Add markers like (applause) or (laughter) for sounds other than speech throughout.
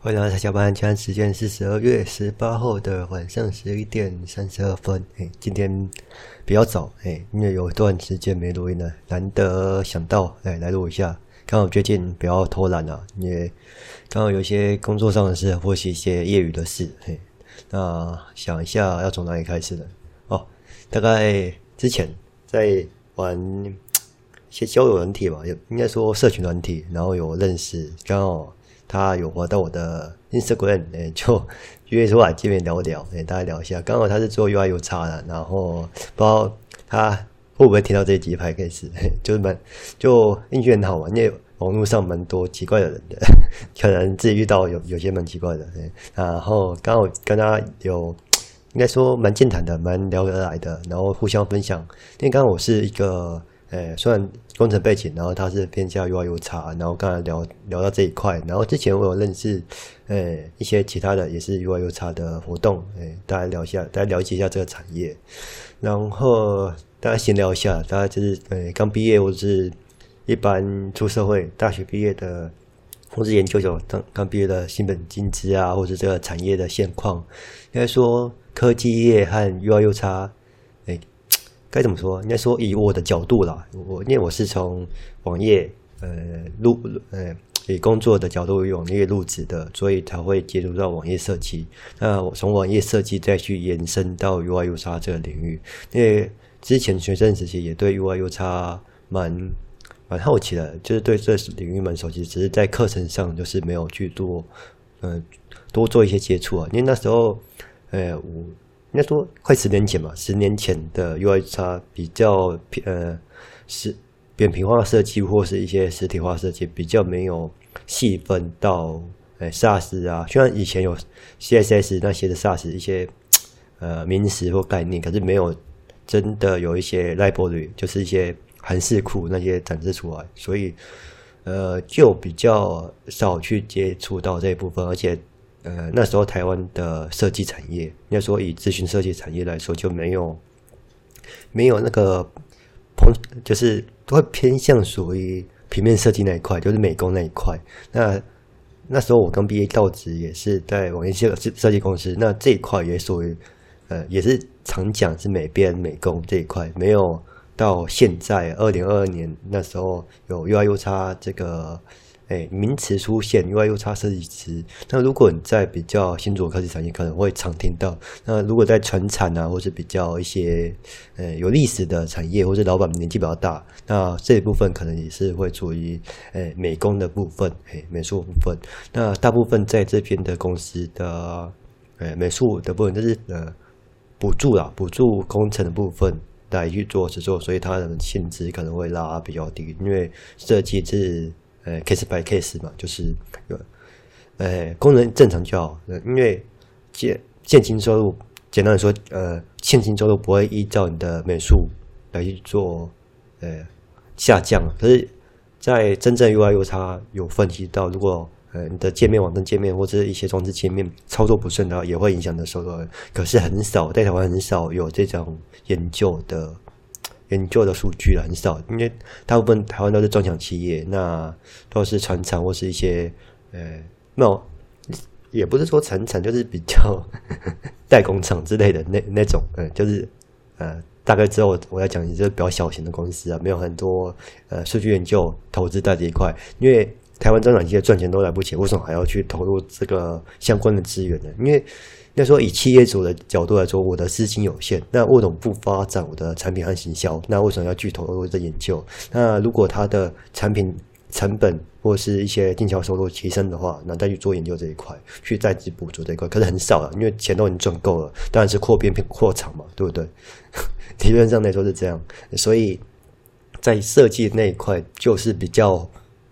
欢迎大家加班，现在时间是十二月十八号的晚上十一点三十二分。哎，今天比较早，哎，因为有一段时间没录音了，难得想到，哎，来录一下。刚好最近比较偷懒啊，也刚好有一些工作上的事，或是一些业余的事，嘿，那想一下要从哪里开始呢？哦，大概之前在玩 (tsk) 一些交友软体吧，也应该说社群软体，然后有认识，刚好。他有滑到我的 Instagram，(laughs) 哎，就 (laughs) 约出来见面聊聊，哎，大家聊一下。刚好他是做 UI/UX 的，然后不知道他会不会听到这一集拍开始，就是蛮就运气很好嘛，因为网络上蛮多奇怪的人的，(laughs) 可能自己遇到有有些蛮奇怪的，然后刚好跟他有应该说蛮健谈的，蛮聊得来的，然后互相分享。因为刚好我是一个。诶，虽然工程背景，然后他是偏向 UI/UX，然后刚才聊聊到这一块，然后之前我有认识，诶，一些其他的也是 UI/UX 的活动，诶，大家聊一下，大家了解一下这个产业，然后大家闲聊一下，大家就是诶刚毕业或者是一般出社会，大学毕业的，或是研究所刚刚毕业的新本金资啊，或者这个产业的现况，应该说科技业和 UI/UX。该怎么说？应该说以我的角度啦，我因为我是从网页呃录呃以工作的角度网页入职的，所以才会接触到网页设计。那我从网页设计再去延伸到 UI/UX 这个领域，因为之前学生时期也对 UI/UX 蛮蛮好奇的，就是对这领域蛮熟悉，只是在课程上就是没有去多嗯、呃、多做一些接触啊。因为那时候呃我。应该说快十年前嘛，十年前的 UI/UX 比较呃是扁平化设计或是一些实体化设计，比较没有细分到呃 SaaS 啊，虽然以前有 CSS 那些的 SaaS 一些呃名词或概念，可是没有真的有一些 library，就是一些函式库那些展示出来，所以呃就比较少去接触到这一部分，而且。呃，那时候台湾的设计产业，应该说以咨询设计产业来说，就没有没有那个碰，就是都会偏向属于平面设计那一块，就是美工那一块。那那时候我刚毕业到职，也是在网页设设设计公司，那这一块也属于呃，也是常讲是美编美工这一块，没有到现在二零二二年那时候有 UI/UX 这个。哎，名词出现，UI/UX 设计师。那如果你在比较新竹科技产业，可能会常听到。那如果在传产啊，或是比较一些呃有历史的产业，或是老板年纪比较大，那这一部分可能也是会处于诶美工的部分，诶美术部分。那大部分在这边的公司的诶美术的部分，就是呃补助啦，补助工程的部分来去做制作，所以它的薪资可能会拉比较低，因为设计是。呃，case by case 嘛，就是，呃，工人正常就好，因为现现金收入，简单来说，呃，现金收入不会依照你的美术来去做，呃，下降。可是，在真正 UI/UX 有分析到，如果呃你的界面、网站界面或者一些装置界面操作不顺的话，也会影响的收入。可是很少，在台湾很少有这种研究的。研究的数据很少，因为大部分台湾都是中小企业，那都是传产或是一些呃，没有，也不是说传产，就是比较 (laughs) 代工厂之类的那那种，呃，就是呃，大概之后我，我要讲，就是比较小型的公司啊，没有很多呃数据研究投资在这一块，因为台湾中小企业赚钱都来不及，为什么还要去投入这个相关的资源呢？因为那说以企业主的角度来说，我的资金有限，那为什么不发展我的产品和行销？那为什么要巨投入这研究？那如果他的产品成本或是一些经销收入提升的话，那再去做研究这一块，去再去补足这一块，可是很少了，因为钱都已经赚够了，当然是扩编扩厂嘛，对不对？(laughs) 理论上来说是这样，所以在设计那一块就是比较。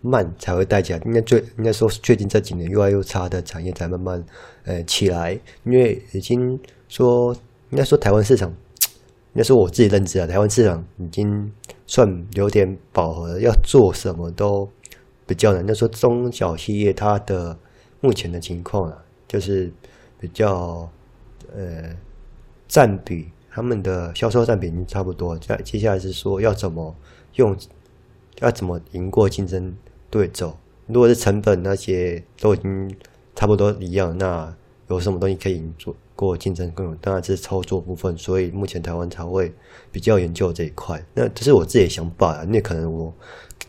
慢才会带起来，应该最应该说，最近这几年越来越差的产业才慢慢呃起来，因为已经说应该说台湾市场，应该说我自己认知啊，台湾市场已经算有点饱和，要做什么都比较难。那说中小企业它的目前的情况啊，就是比较呃占比，他们的销售占比已经差不多。再接下来是说要怎么用，要怎么赢过竞争。对，走。如果是成本那些都已经差不多一样，那有什么东西可以做过竞争更有？当然是操作部分，所以目前台湾才会比较研究这一块。那这是我自己的想法，因为可能我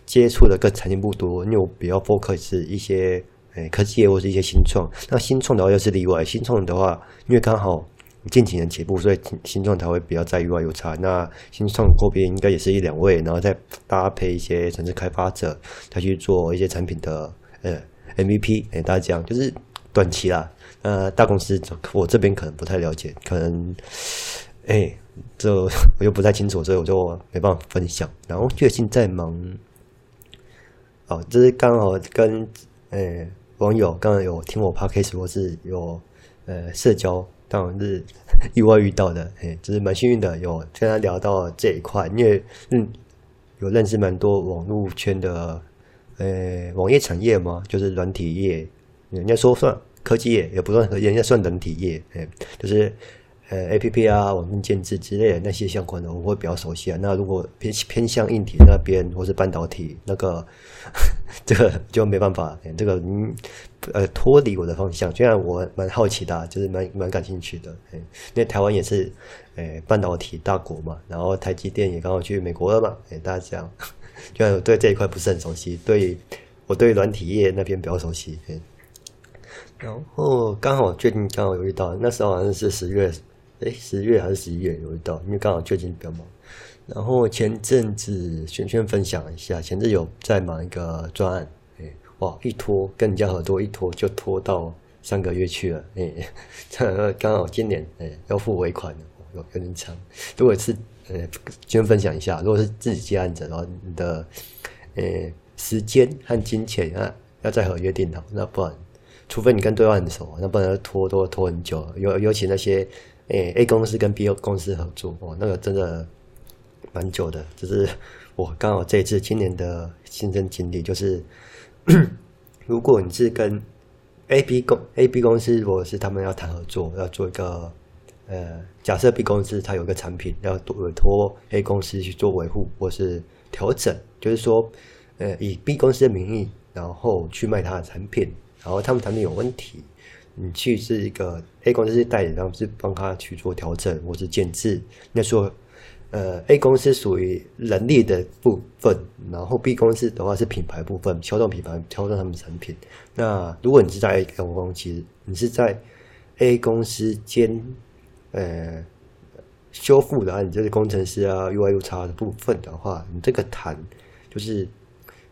接触的跟产业不多，因为我比较 focus 一些诶科技或是一些新创。那新创的话又是例外，新创的话因为刚好。近几年起步，所以新创才会比较在 UI UX。那新创后边应该也是一两位，然后再搭配一些城市开发者，再去做一些产品的呃 MVP。哎，大家讲就是短期啦。呃，大公司我这边可能不太了解，可能哎，这我又不太清楚，所以我就没办法分享。然后最近在忙，哦，这是刚好跟呃网友刚刚有听我 Podcast 或是有呃社交。当然是意外遇到的，(laughs) 哎，只是蛮幸运的，有跟他聊到这一块，因为嗯，有认识蛮多网络圈的，呃，网页产业嘛，就是软体业，人家说算科技业，也不算，人家算软体业，哎，就是。呃，A P P 啊，网络建制之类的那些相关的，我会比较熟悉啊。那如果偏偏向硬体那边，或是半导体那个，(laughs) 这个就没办法，这个嗯，呃，脱离我的方向。虽然我蛮好奇的，啊，就是蛮蛮感兴趣的。因为台湾也是，诶，半导体大国嘛，然后台积电也刚好去美国了嘛，诶，大家这样，虽然我对这一块不是很熟悉，对我对软体业那边比较熟悉。然后刚好最近刚好有遇到，那时候好像是十月。哎，十月还是十一月有一道，因为刚好最近比较忙。然后前阵子轩轩分享一下，前阵有在忙一个专案，哎，哇，一拖跟人家合作，一拖就拖到三个月去了，哎，这 (laughs) 刚好今年哎要付尾款了，有有点长。如果是呃，先分享一下，如果是自己接案子，然后你的呃时间和金钱啊要再和约定好，那不然，除非你跟对方很熟，那不然拖都拖很久，尤尤其那些。诶，A 公司跟 B 公司合作，哦，那个真的蛮久的。就是我刚好这一次今年的亲身经历，就是 (clears throat) 如果你是跟 A B 公 A B 公司，如果是他们要谈合作，要做一个呃，假设 B 公司它有个产品要委托 A 公司去做维护或是调整，就是说，呃，以 B 公司的名义，然后去卖他的产品，然后他们产品有问题。你去是一个 A 公司是代理，然后是帮他去做调整或是建制。那说，呃，A 公司属于人力的部分，然后 B 公司的话是品牌部分，销售品牌，销售他们产品。那如果你是在 A 公司，其实你是在 A 公司兼呃修复的，你就是工程师啊，UI UX 的部分的话，你这个谈就是。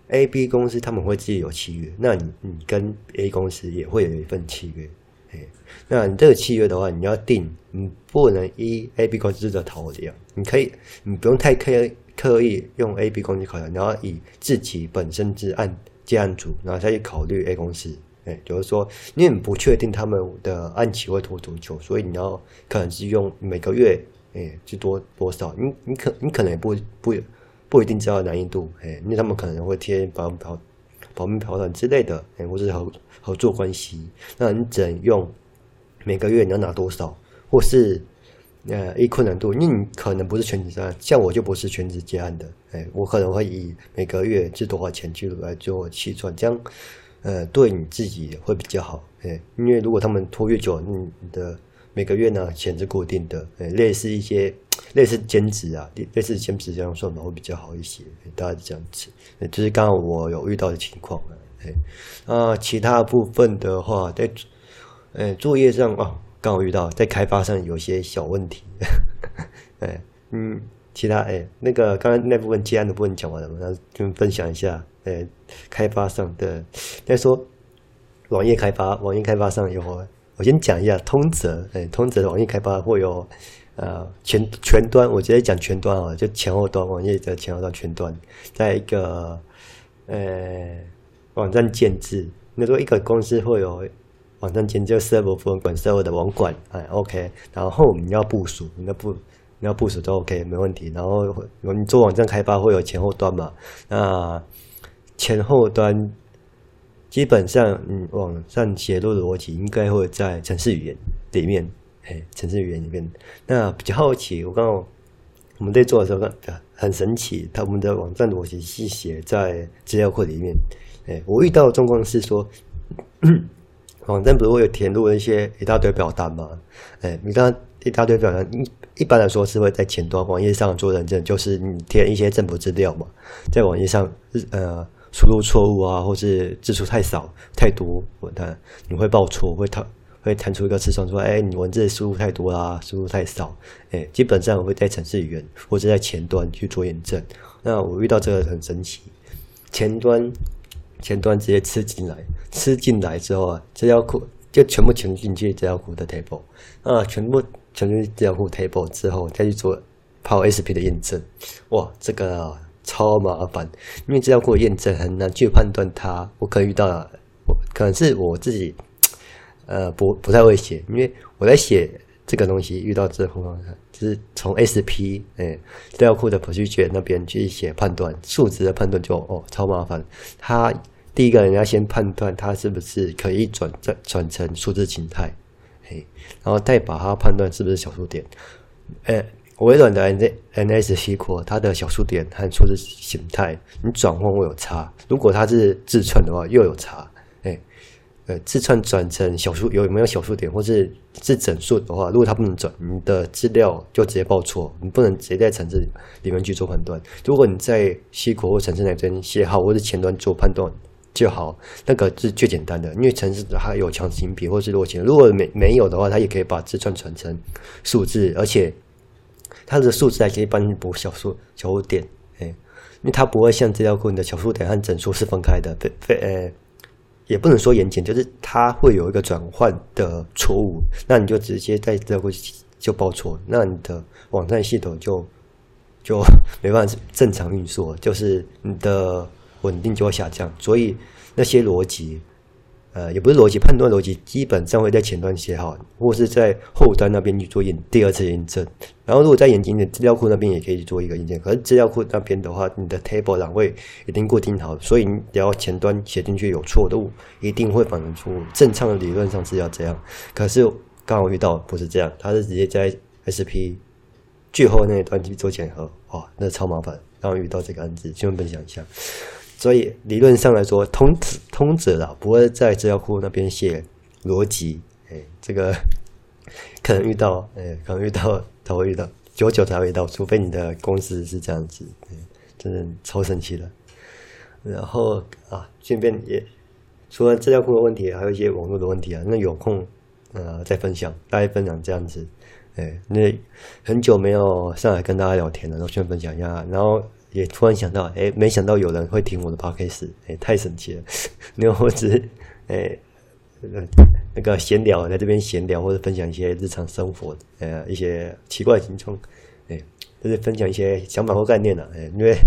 A、B 公司他们会自己有契约，那你你跟 A 公司也会有一份契约，哎，那你这个契约的话，你要定，你不能依 A、B 公司的考量，你可以，你不用太刻刻意用 A、B 公司考量，你要以自己本身之按接案组，然后再去考虑 A 公司，哎，就是说，你很不确定他们的案期会拖多久，所以你要可能是用每个月，哎，去多多少，你你可你可能也不不。不一定知道难易度，哎，因为他们可能会贴保保保密条款之类的，哎，或是合合作关系，那你只能用每个月你要拿多少，或是呃一困难度，因为你可能不是全职接案，像我就不是全职接案的，哎，我可能会以每个月是多少钱去来做计算，这样呃对你自己会比较好，哎，因为如果他们拖越久，你的每个月呢钱是固定的，哎，类似一些。类似兼职啊，类似兼职这样算法会比较好一些，大概这样子。就是刚好我有遇到的情况啊。啊，其他部分的话，在呃作业上啊，刚好遇到在开发上有些小问题。(laughs) 哎，嗯，其他哎，那个刚刚那部分接案的部分讲完了，那就分享一下。哎，开发上的再说网页开发，网页开发上有，我先讲一下通则。哎，通则的网页开发会有。呃，前前端，我直接讲前端啊，就前后端网页的前后端全端，在一个呃网站建置，那说一个公司会有网站建置 server 部分管 server 的网管，哎，OK，然后你要部署，你要部你要部署都 OK 没问题，然后你做网站开发会有前后端嘛，那前后端基本上嗯网站写入的逻辑应该会在程式语言里面。哎，程式语言里面，那比较好奇，我刚刚我们在做的时候，很神奇，他们的网站逻辑是写在资料库里面。哎，我遇到的状况是说，网站不是会有填入一些一大堆表单吗？哎，你看一大堆表单，一一般来说是会在前端网页上做认证，就是你填一些政府资料嘛，在网页上呃输入错误啊，或是字数太少太多，我看你会报错，会弹会弹出一个视窗说，哎，你文字输入太多啦，输入太少，哎，基本上我会在程式语言或者在前端去做验证。那我遇到这个很神奇，前端。前端直接吃进来，吃进来之后啊，资料库就全部存进去资料库的 table 啊，全部存进资料库 table 之后，再去做跑 SP 的验证。哇，这个、超麻烦，因为资料库验证很难去判断它。我可能遇到了，可能是我自己呃不不太会写，因为我在写这个东西遇到之后，就是从 SP 哎资料库的 procedure 那边去写判断数值的判断就哦超麻烦，它。第一个，人要先判断它是不是可以转转转成数字形态，嘿，然后再把它判断是不是小数点。哎，微软的 N NSQL 它的小数点和数字形态，你转换会有差。如果它是字串的话，又有差。呃，字串转成小数有没有小数点，或是是整数的话，如果它不能转，你的资料就直接报错，你不能直接在程式里面去做判断。如果你在 SQL 或程式那边写好，或者前端做判断。就好，那个是最简单的，因为程式它有强行比或是落前，如果没没有的话，它也可以把字串传成数字，而且它的数字还可以帮你补小数小数点，哎，因为它不会像资料库你的小数点和整数是分开的，非非呃，也不能说严谨，就是它会有一个转换的错误，那你就直接在这会就报错，那你的网站系统就 (laughs) 就没办法正常运作，就是你的。稳定就会下降，所以那些逻辑，呃，也不是逻辑判断逻辑，基本上会在前端写好，或是在后端那边去做验第二次验证。然后，如果在眼睛的资料库那边也可以做一个验证。可是资料库那边的话，你的 table 栏位已经固定好，所以你只要前端写进去有错误，一定会反映出。正常的理论上是要这样，可是刚好遇到不是这样，它是直接在 SP 最后那一段去做检核，哇，那超麻烦。刚好遇到这个案子，新闻分享一下。所以理论上来说，通通则啦，不会在资料库那边写逻辑。哎，这个 (laughs) 可能遇到，哎，可能遇到，才会遇到，久久才会遇到，除非你的公司是这样子，真的超神奇的。然后啊，顺便也除了资料库的问题，还有一些网络的问题啊。那有空呃再分享，大家分享这样子。哎，那很久没有上来跟大家聊天了，然后先分享一下，然后。也突然想到，哎，没想到有人会听我的 podcast，哎，太神奇了！(laughs) 因为我只是，哎，那个闲聊，在这边闲聊或者分享一些日常生活，呃，一些奇怪的情况，哎，就是分享一些想法或概念了，哎，因为，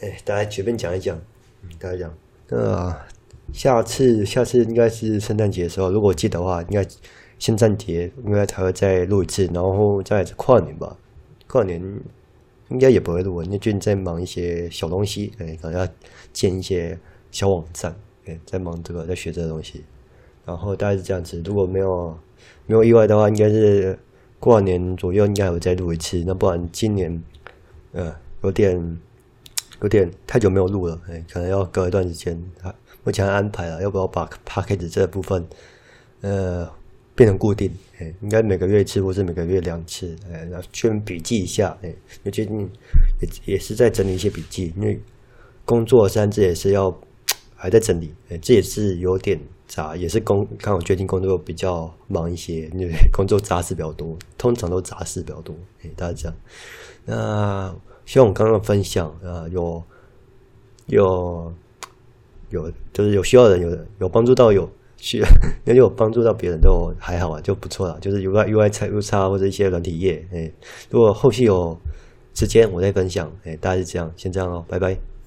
哎，大家随便讲一讲，嗯，大家讲，那下次下次应该是圣诞节的时候，如果记得话，应该圣诞节应该才会再录一次，然后再跨年吧，跨年。应该也不会录，因为最近在忙一些小东西，哎，可能要建一些小网站，哎，在忙这个，在学这个东西。然后大概是这样子，如果没有没有意外的话，应该是过完年左右应该会再录一次。那不然今年，呃，有点有点太久没有录了，哎，可能要隔一段时间。目前安排了，要不要把 Podcast 这部分，呃。变成固定，哎，应该每个月一次，或是每个月两次，哎，然后去笔记一下，哎，最近也也是在整理一些笔记，因为工作三次也是要 (tsk) 还在整理，哎，这也是有点杂，也是工，看我最近工作比较忙一些，因为工作杂事比较多，通常都杂事比较多，哎，大家这样，那希望我刚刚分享啊，有有有，就是有需要的人，有有帮助到有。需要，因为有帮助到别人都还好啊，就不错了。就是 UI UI 差，U 差或者一些软体业，哎，如果后续有时间我再分享，哎，大家是这样，先这样哦，拜拜。